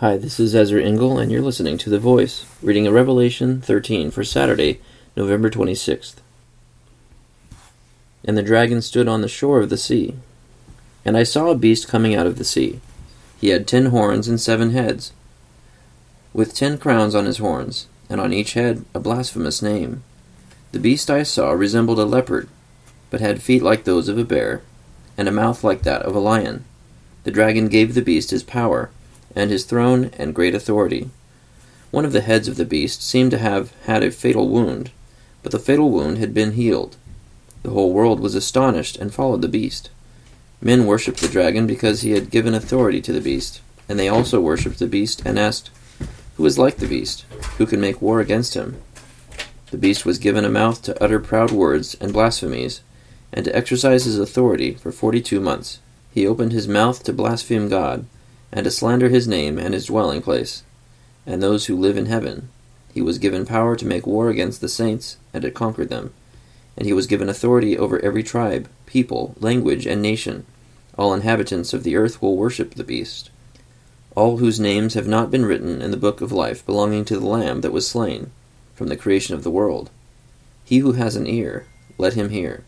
Hi, this is Ezra Engel, and you're listening to The Voice, reading a Revelation 13 for Saturday, November 26th. And the dragon stood on the shore of the sea. And I saw a beast coming out of the sea. He had ten horns and seven heads, with ten crowns on his horns, and on each head a blasphemous name. The beast I saw resembled a leopard, but had feet like those of a bear, and a mouth like that of a lion. The dragon gave the beast his power and his throne and great authority. One of the heads of the beast seemed to have had a fatal wound, but the fatal wound had been healed. The whole world was astonished and followed the beast. Men worshipped the dragon because he had given authority to the beast, and they also worshipped the beast and asked, Who is like the beast? Who can make war against him? The beast was given a mouth to utter proud words and blasphemies, and to exercise his authority for forty two months. He opened his mouth to blaspheme God and to slander his name and his dwelling place, and those who live in heaven. He was given power to make war against the saints, and to conquer them. And he was given authority over every tribe, people, language, and nation. All inhabitants of the earth will worship the beast. All whose names have not been written in the book of life belonging to the Lamb that was slain, from the creation of the world. He who has an ear, let him hear.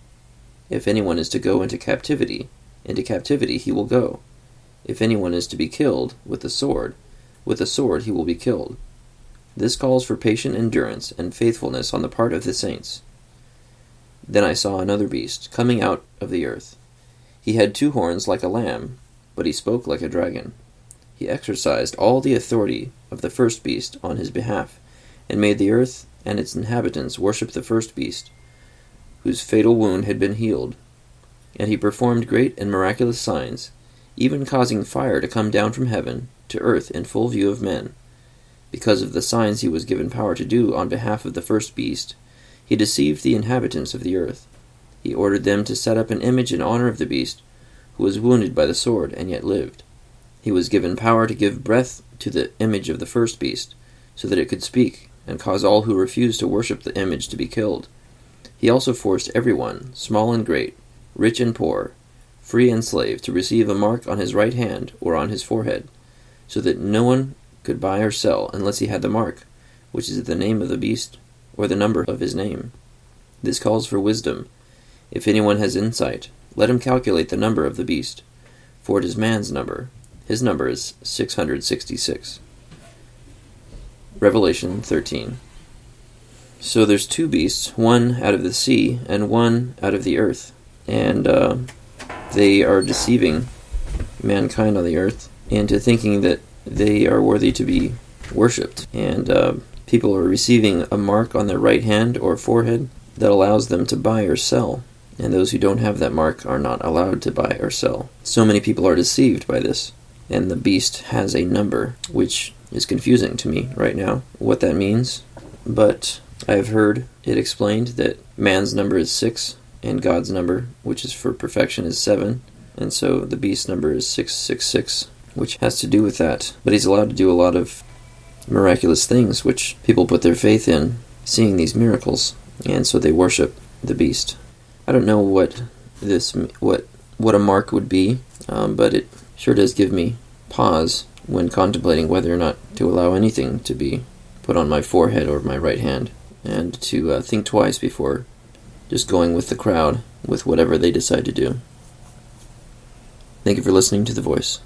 If anyone is to go into captivity, into captivity he will go. If anyone is to be killed with the sword, with the sword he will be killed. This calls for patient endurance and faithfulness on the part of the saints. Then I saw another beast coming out of the earth. He had two horns like a lamb, but he spoke like a dragon. He exercised all the authority of the first beast on his behalf, and made the earth and its inhabitants worship the first beast, whose fatal wound had been healed. And he performed great and miraculous signs even causing fire to come down from heaven to earth in full view of men. Because of the signs he was given power to do on behalf of the first beast, he deceived the inhabitants of the earth. He ordered them to set up an image in honor of the beast, who was wounded by the sword and yet lived. He was given power to give breath to the image of the first beast, so that it could speak, and cause all who refused to worship the image to be killed. He also forced everyone, small and great, rich and poor, free and slave, to receive a mark on his right hand or on his forehead, so that no one could buy or sell unless he had the mark, which is the name of the beast or the number of his name. This calls for wisdom. If anyone has insight, let him calculate the number of the beast, for it is man's number. His number is 666. Revelation 13. So there's two beasts, one out of the sea and one out of the earth. And uh, they are deceiving mankind on the earth into thinking that they are worthy to be worshipped. And uh, people are receiving a mark on their right hand or forehead that allows them to buy or sell. And those who don't have that mark are not allowed to buy or sell. So many people are deceived by this. And the beast has a number, which is confusing to me right now, what that means. But I've heard it explained that man's number is six, and God's number, which is for perfection, is 7. And so the beast number is 666, which has to do with that. But he's allowed to do a lot of miraculous things, which people put their faith in, seeing these miracles, and so they worship the beast. I don't know what this what what a mark would be, um, but it sure does give me pause when contemplating whether or not to allow anything to be put on my forehead or my right hand, and to uh, think twice before just going with the crowd with whatever they decide to do. Thank you for listening to The Voice.